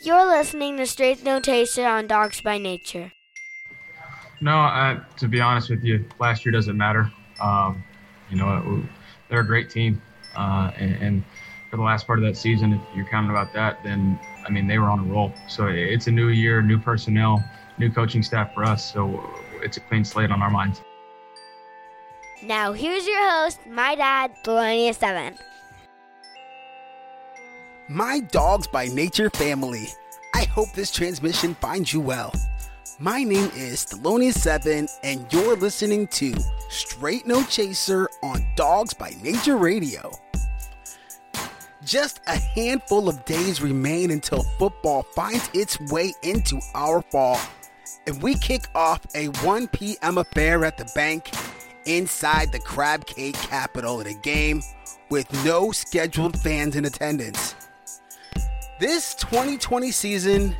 You're listening to Straight No Chaser on Dogs by Nature. No, uh, to be honest with you, last year doesn't matter. Um, you know, they're a great team, uh, and, and, for the last part of that season, if you're counting about that, then I mean they were on a roll. So it's a new year, new personnel, new coaching staff for us. So it's a clean slate on our minds. Now here's your host, my dad, Thelonious Seven. My dogs by nature family. I hope this transmission finds you well. My name is Thelonious7, and you're listening to Straight No Chaser on Dogs by Nature Radio. Just a handful of days remain until football finds its way into our fall, and we kick off a 1 p.m. affair at the bank inside the Crab Cake capital in a game with no scheduled fans in attendance. This 2020 season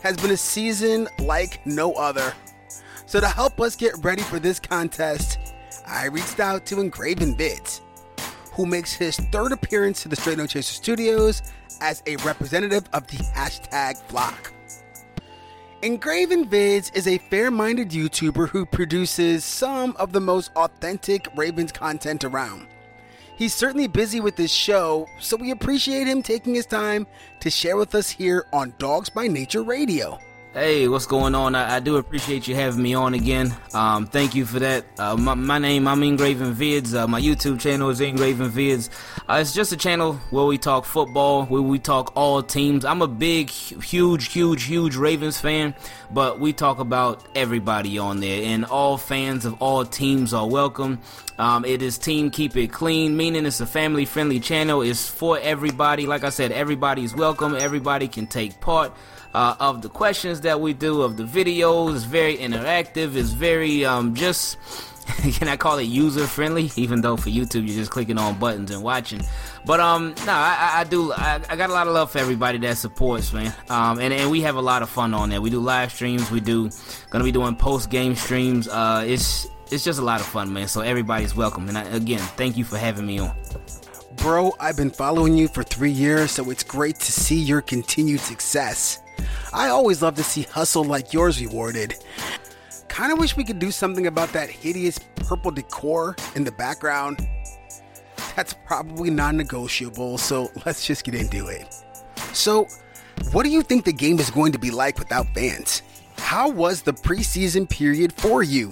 has been a season like no other. So, to help us get ready for this contest, I reached out to Ingraven Vids, who makes his third appearance to the Straight No Chaser Studios as a representative of the hashtag flock. Ingraven Vids is a fair minded YouTuber who produces some of the most authentic Ravens content around. He's certainly busy with this show, so we appreciate him taking his time to share with us here on Dogs by Nature Radio. Hey, what's going on? I, I, do appreciate you having me on again. Um, thank you for that. Uh, my, my, name, I'm Ingraven Vids. Uh, my YouTube channel is Ingraven Vids. Uh, it's just a channel where we talk football, where we talk all teams. I'm a big, huge, huge, huge Ravens fan, but we talk about everybody on there, and all fans of all teams are welcome. Um, it is Team Keep It Clean, meaning it's a family friendly channel. It's for everybody. Like I said, everybody is welcome. Everybody can take part uh, of the questions that we do, of the videos. Very interactive. It's very um, just. can I call it user friendly? Even though for YouTube you're just clicking on buttons and watching. But um, no, I, I do. I, I, got a lot of love for everybody that supports, man. Um, and and we have a lot of fun on there. We do live streams. We do gonna be doing post game streams. Uh, it's it's just a lot of fun, man. So everybody's welcome. And I, again, thank you for having me on. Bro, I've been following you for three years, so it's great to see your continued success. I always love to see hustle like yours rewarded. Kinda wish we could do something about that hideous purple decor in the background. That's probably non negotiable, so let's just get into it. So, what do you think the game is going to be like without fans? How was the preseason period for you?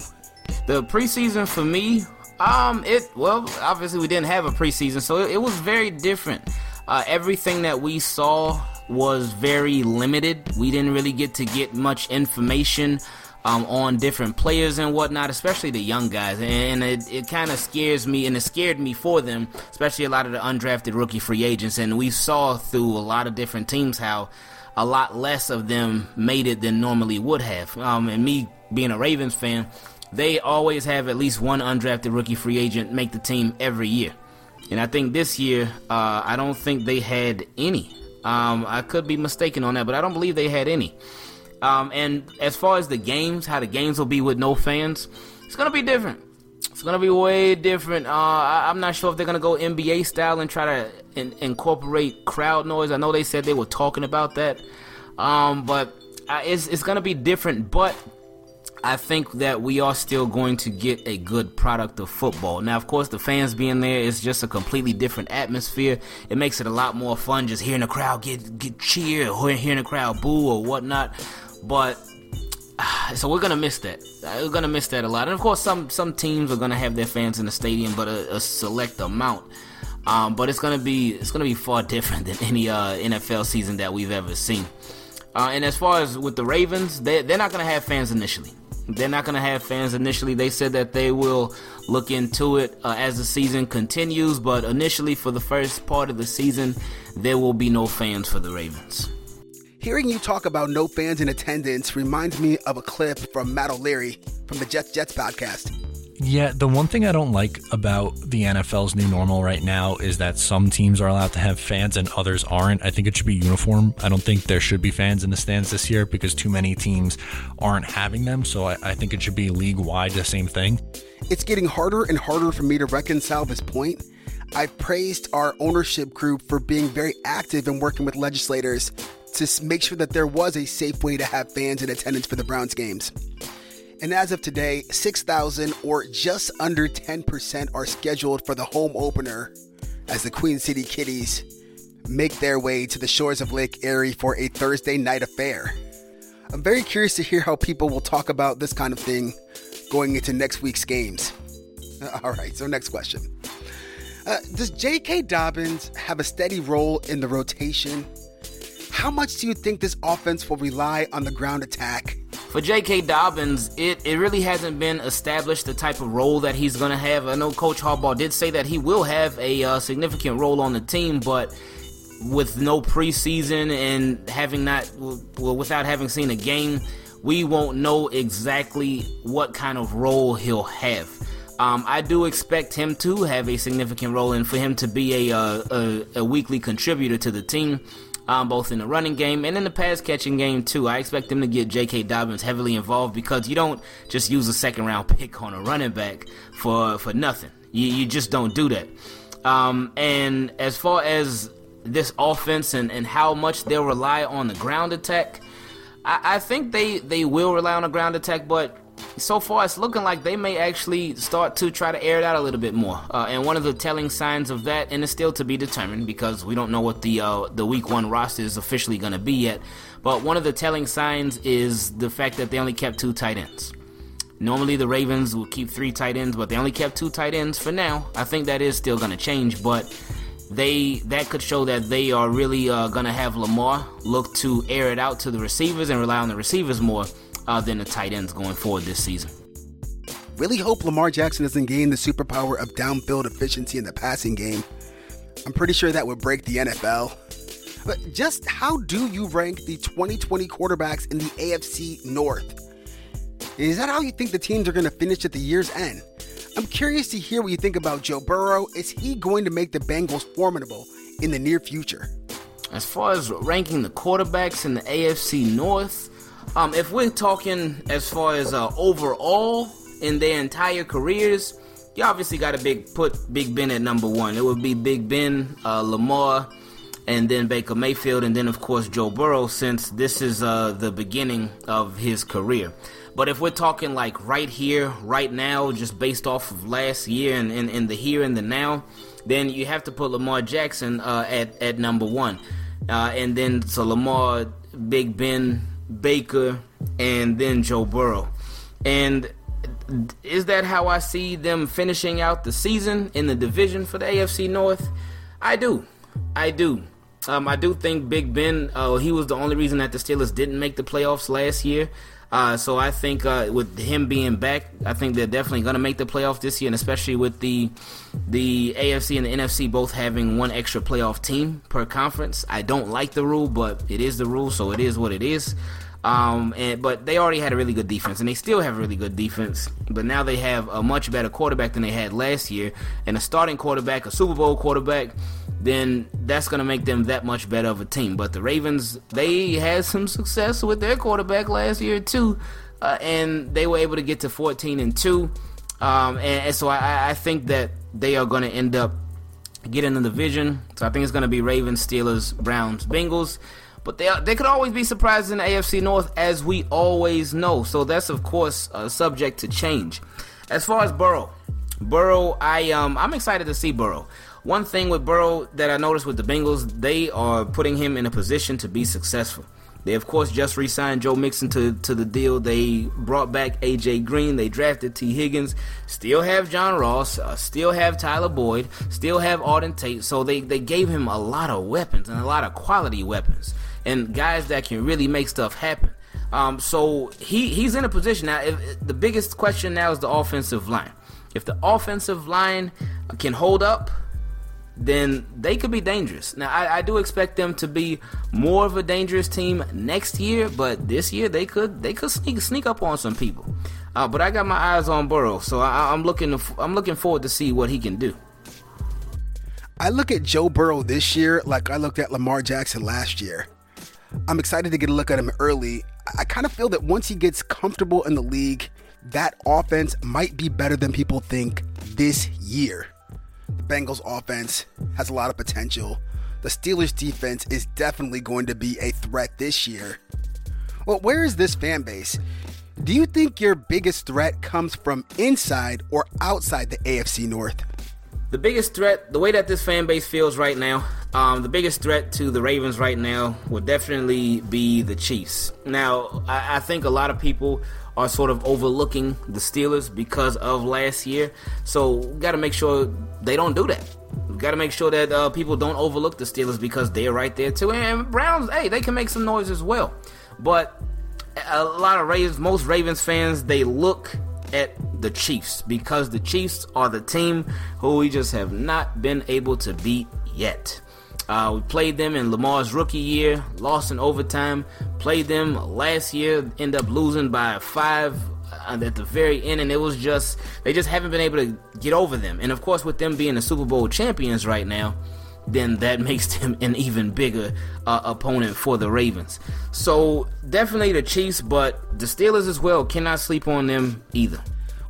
The preseason for me, um, it well, obviously we didn't have a preseason, so it, it was very different. Uh, everything that we saw was very limited. We didn't really get to get much information um, on different players and whatnot, especially the young guys. And it, it kind of scares me, and it scared me for them, especially a lot of the undrafted rookie free agents. And we saw through a lot of different teams how a lot less of them made it than normally would have. Um, and me being a Ravens fan, they always have at least one undrafted rookie free agent make the team every year. And I think this year, uh, I don't think they had any. Um, I could be mistaken on that, but I don't believe they had any. Um, and as far as the games, how the games will be with no fans, it's gonna be different. It's gonna be way different. Uh, I, am not sure if they're gonna go NBA style and try to in, incorporate crowd noise. I know they said they were talking about that, um, but uh, it's it's gonna be different. But I think that we are still going to get a good product of football. Now, of course, the fans being there is just a completely different atmosphere. It makes it a lot more fun just hearing the crowd get get cheer or hearing the crowd boo or whatnot. But so we're gonna miss that. We're gonna miss that a lot. And of course, some some teams are gonna have their fans in the stadium, but a, a select amount. Um, but it's gonna be it's gonna be far different than any uh, NFL season that we've ever seen. Uh, and as far as with the Ravens, they, they're not gonna have fans initially. They're not going to have fans initially. They said that they will look into it uh, as the season continues, but initially, for the first part of the season, there will be no fans for the Ravens. Hearing you talk about no fans in attendance reminds me of a clip from Matt O'Leary from the Jets Jets podcast. Yeah, the one thing I don't like about the NFL's new normal right now is that some teams are allowed to have fans and others aren't. I think it should be uniform. I don't think there should be fans in the stands this year because too many teams aren't having them. So I, I think it should be league wide the same thing. It's getting harder and harder for me to reconcile this point. I've praised our ownership group for being very active in working with legislators to make sure that there was a safe way to have fans in attendance for the Browns games. And as of today, 6,000 or just under 10% are scheduled for the home opener as the Queen City Kitties make their way to the shores of Lake Erie for a Thursday night affair. I'm very curious to hear how people will talk about this kind of thing going into next week's games. All right, so next question. Uh, does J.K. Dobbins have a steady role in the rotation? How much do you think this offense will rely on the ground attack? For J.K. Dobbins, it, it really hasn't been established the type of role that he's going to have. I know Coach Harbaugh did say that he will have a uh, significant role on the team, but with no preseason and having not, well, without having seen a game, we won't know exactly what kind of role he'll have. Um, I do expect him to have a significant role and for him to be a, uh, a, a weekly contributor to the team, um, both in the running game and in the pass catching game too. I expect them to get J.K. Dobbins heavily involved because you don't just use a second round pick on a running back for for nothing. You, you just don't do that. Um, and as far as this offense and, and how much they'll rely on the ground attack, I, I think they, they will rely on the ground attack, but so far it's looking like they may actually start to try to air it out a little bit more. Uh, and one of the telling signs of that, and it's still to be determined because we don't know what the uh, the week one roster is officially going to be yet. But one of the telling signs is the fact that they only kept two tight ends. Normally the Ravens will keep three tight ends, but they only kept two tight ends for now. I think that is still going to change, but they that could show that they are really uh, going to have Lamar look to air it out to the receivers and rely on the receivers more uh, than the tight ends going forward this season. Really hope Lamar Jackson doesn't gain the superpower of downfield efficiency in the passing game. I'm pretty sure that would break the NFL. But just how do you rank the 2020 quarterbacks in the AFC North? Is that how you think the teams are going to finish at the year's end? I'm curious to hear what you think about Joe Burrow. Is he going to make the Bengals formidable in the near future? As far as ranking the quarterbacks in the AFC North, um, if we're talking as far as uh, overall in their entire careers, you obviously got to big put Big Ben at number one. It would be Big Ben, uh, Lamar, and then Baker Mayfield, and then of course Joe Burrow, since this is uh, the beginning of his career. But if we're talking like right here, right now, just based off of last year and in the here and the now, then you have to put Lamar Jackson uh, at at number one, uh, and then so Lamar, Big Ben, Baker, and then Joe Burrow. And is that how I see them finishing out the season in the division for the AFC North? I do. I do. Um, I do think Big Ben, uh, he was the only reason that the Steelers didn't make the playoffs last year. Uh, so I think uh, with him being back, I think they're definitely going to make the playoffs this year, and especially with the the AFC and the NFC both having one extra playoff team per conference. I don't like the rule, but it is the rule, so it is what it is. Um, and but they already had a really good defense, and they still have a really good defense. But now they have a much better quarterback than they had last year, and a starting quarterback, a Super Bowl quarterback then that's going to make them that much better of a team. But the Ravens, they had some success with their quarterback last year too, uh, and they were able to get to 14 and two. Um, and, and, so I, I, think that they are going to end up getting the division. So I think it's going to be Ravens, Steelers, Browns, Bengals. But they they could always be surprised in the AFC North, as we always know. So that's of course uh, subject to change. As far as Burrow, Burrow, I um I'm excited to see Burrow. One thing with Burrow that I noticed with the Bengals, they are putting him in a position to be successful. They, of course, just re signed Joe Mixon to, to the deal. They brought back A.J. Green. They drafted Tee Higgins. Still have John Ross. Uh, still have Tyler Boyd. Still have Auden Tate. So they, they gave him a lot of weapons and a lot of quality weapons. And guys that can really make stuff happen. Um, so he, he's in a position now. If, the biggest question now is the offensive line. If the offensive line can hold up, then they could be dangerous. Now, I, I, do expect them to be more of a dangerous team next year, but this year they could they could sneak sneak up on some people. Uh, but I got my eyes on Burrow, so I, am looking to, I'm looking forward to see what he can do. I look at Joe Burrow this year like I looked at Lamar Jackson last year. I'm excited to get a look at him early. I kind of feel that once he gets comfortable in the league, that offense might be better than people think this year. The Bengals offense has a lot of potential the Steelers defense is definitely going to be a threat this year. Well, where is this fan base? Do you think your biggest threat comes from inside or outside the AFC North? The biggest threat, the way that this fan base feels right now, um, the biggest threat to the Ravens right now would definitely be the Chiefs. Now, I, I think a lot of people are sort of overlooking the Steelers because of last year. So, got to make sure they don't do that. Got to make sure that uh, people don't overlook the Steelers because they're right there too. And Browns, hey, they can make some noise as well. But a lot of Ravens, most Ravens fans, they look at the Chiefs because the Chiefs are the team who we just have not been able to beat yet. Uh, we played them in Lamar's rookie year, lost in overtime. Played them last year, end up losing by five uh, at the very end, and it was just they just haven't been able to get over them. And of course, with them being the Super Bowl champions right now, then that makes them an even bigger uh, opponent for the Ravens. So definitely the Chiefs, but the Steelers as well cannot sleep on them either.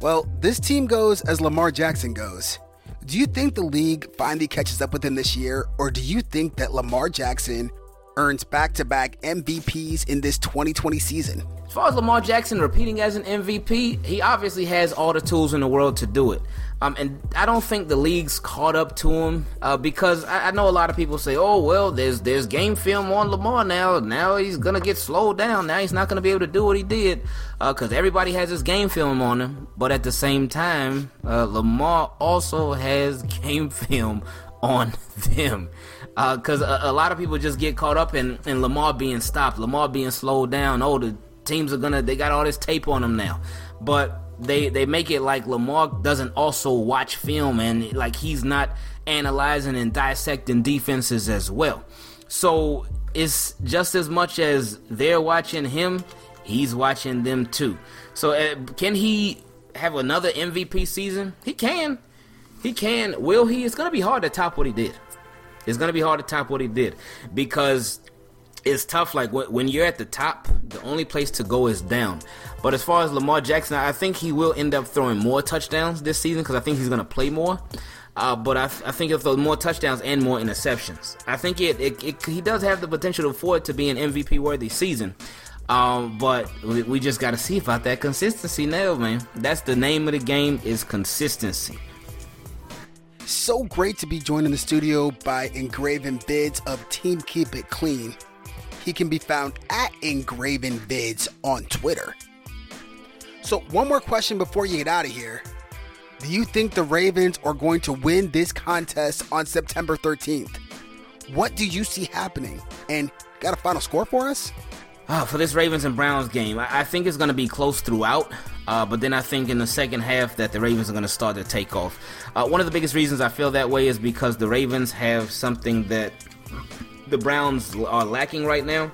Well, this team goes as Lamar Jackson goes. Do you think the league finally catches up with him this year, or do you think that Lamar Jackson earns back to back MVPs in this 2020 season? As far as Lamar Jackson repeating as an MVP, he obviously has all the tools in the world to do it. Um, and I don't think the league's caught up to him uh, because I, I, know a lot of people say, "Oh, well, there's there's game film on Lamar now. Now he's gonna get slowed down. Now he's not gonna be able to do what he did because uh, everybody has his game film on him." But at the same time, uh, Lamar also has game film on them because uh, a, a, lot of people just get caught up in, in Lamar being stopped, Lamar being slowed down. Oh, the teams are gonna they got all this tape on them now, but they they make it like Lamar doesn't also watch film and like he's not analyzing and dissecting defenses as well. So it's just as much as they're watching him, he's watching them too. So uh, can he have another MVP season? He can. He can. Will he? It's going to be hard to top what he did. It's going to be hard to top what he did because it's tough. Like when you're at the top, the only place to go is down. But as far as Lamar Jackson, I think he will end up throwing more touchdowns this season because I think he's going to play more. Uh, but I, I think he'll throw more touchdowns and more interceptions. I think it, it, it he does have the potential for it to be an MVP worthy season. Um, but we, we just got to see about that consistency now, man. That's the name of the game is consistency. So great to be joined in the studio by Ingraven Vids of Team Keep It Clean. He can be found at Ingraven Vids on Twitter. So, one more question before you get out of here. Do you think the Ravens are going to win this contest on September 13th? What do you see happening? And got a final score for us? Uh, for this Ravens and Browns game, I, I think it's going to be close throughout. Uh, but then I think in the second half that the Ravens are going to start to take off. Uh, one of the biggest reasons I feel that way is because the Ravens have something that the Browns are lacking right now,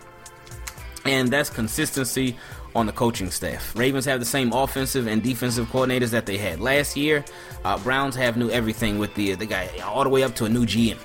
and that's consistency on the coaching staff. Ravens have the same offensive and defensive coordinators that they had last year. Uh, Browns have new everything with the the guy all the way up to a new GM.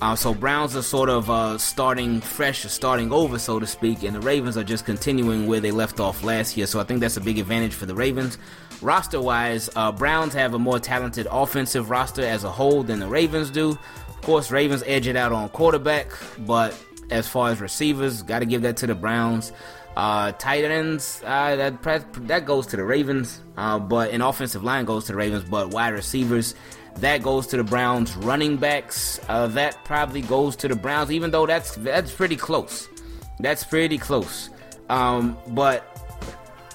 Uh, so Browns are sort of uh, starting fresh, starting over, so to speak, and the Ravens are just continuing where they left off last year. So I think that's a big advantage for the Ravens. Roster-wise, uh, Browns have a more talented offensive roster as a whole than the Ravens do. Of course, Ravens edge it out on quarterback, but as far as receivers, got to give that to the Browns. Uh, tight ends, uh, that that goes to the Ravens, uh, but an offensive line goes to the Ravens. But wide receivers, that goes to the Browns. Running backs, uh, that probably goes to the Browns, even though that's that's pretty close. That's pretty close. Um, but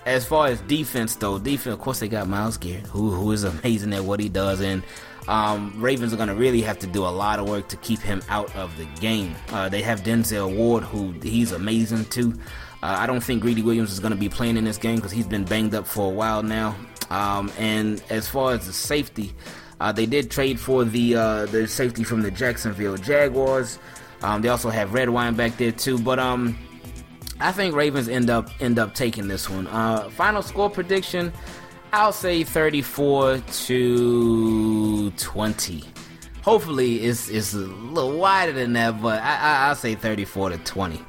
as far as defense, though, defense, of course, they got Myles Garrett, who who is amazing at what he does, and um, Ravens are going to really have to do a lot of work to keep him out of the game. Uh, they have Denzel Ward, who he's amazing too. Uh, I don't think Greedy Williams is going to be playing in this game because he's been banged up for a while now. Um, and as far as the safety, uh, they did trade for the uh, the safety from the Jacksonville Jaguars. Um, they also have Redwine back there too, but um, I think Ravens end up end up taking this one. Uh, final score prediction. I'll say 34 to 20. Hopefully, it's, it's a little wider than that, but I, I, will say 34 to 20.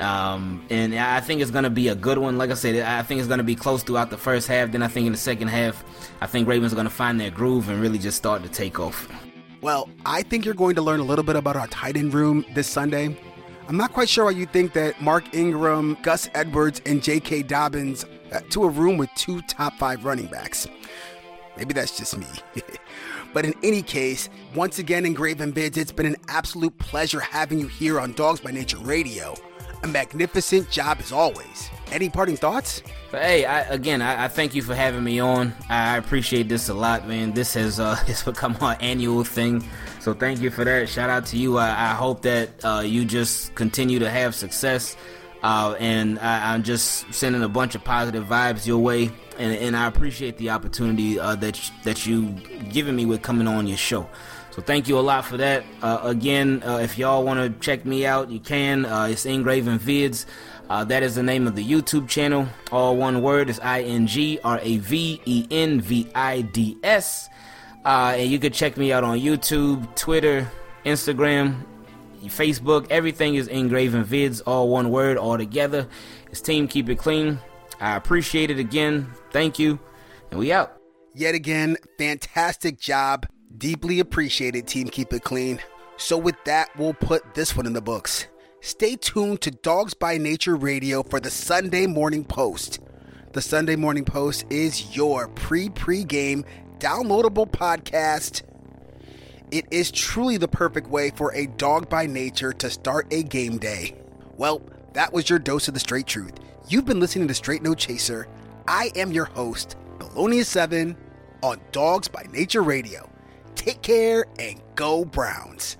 Um, and I think it's going to be a good one. Like I said, I think it's going to be close throughout the first half. Then I think in the second half, I think Ravens are going to find their groove and really just start to take off. Well, I think you're going to learn a little bit about our tight end room this Sunday. I'm not quite sure why you think that Mark Ingram, Gus Edwards, and J.K. Dobbins to a room with two top five running backs. Maybe that's just me. but in any case, once again, Ingraven Vids, it's been an absolute pleasure having you here on Dogs by Nature Radio. A magnificent job as always. Any parting thoughts? But hey, I, again, I, I, thank you for having me on. I appreciate this a lot, man. This has uh, it's become our annual thing, so thank you for that. Shout out to you. I, I hope that uh, you just continue to have success, uh, and I, am just sending a bunch of positive vibes your way. And, and I appreciate the opportunity uh, that that you given me with coming on your show. So thank you a lot for that. Uh, again, uh, if y'all want to check me out, you can. it's Ingraven Vids. Uh, that is the name of the YouTube channel. All one word is I N G R A V E N V I D S. Uh, and you can check me out on YouTube, Twitter, Instagram, Facebook. Everything is Ingraven Vids, all one word, all together. It's Team Keep It Clean. I appreciate it again. Thank you. And we out. Yet again, fantastic job. Deeply appreciated, Team Keep It Clean. So, with that, we'll put this one in the books. Stay tuned to Dogs by Nature Radio for the Sunday Morning Post. The Sunday Morning Post is your pre pre game downloadable podcast. It is truly the perfect way for a dog by nature to start a game day. Well, that was your dose of the straight truth. You've been listening to Straight No Chaser. I am your host, Thelonious7, on Dogs by Nature Radio. Take care and go Browns.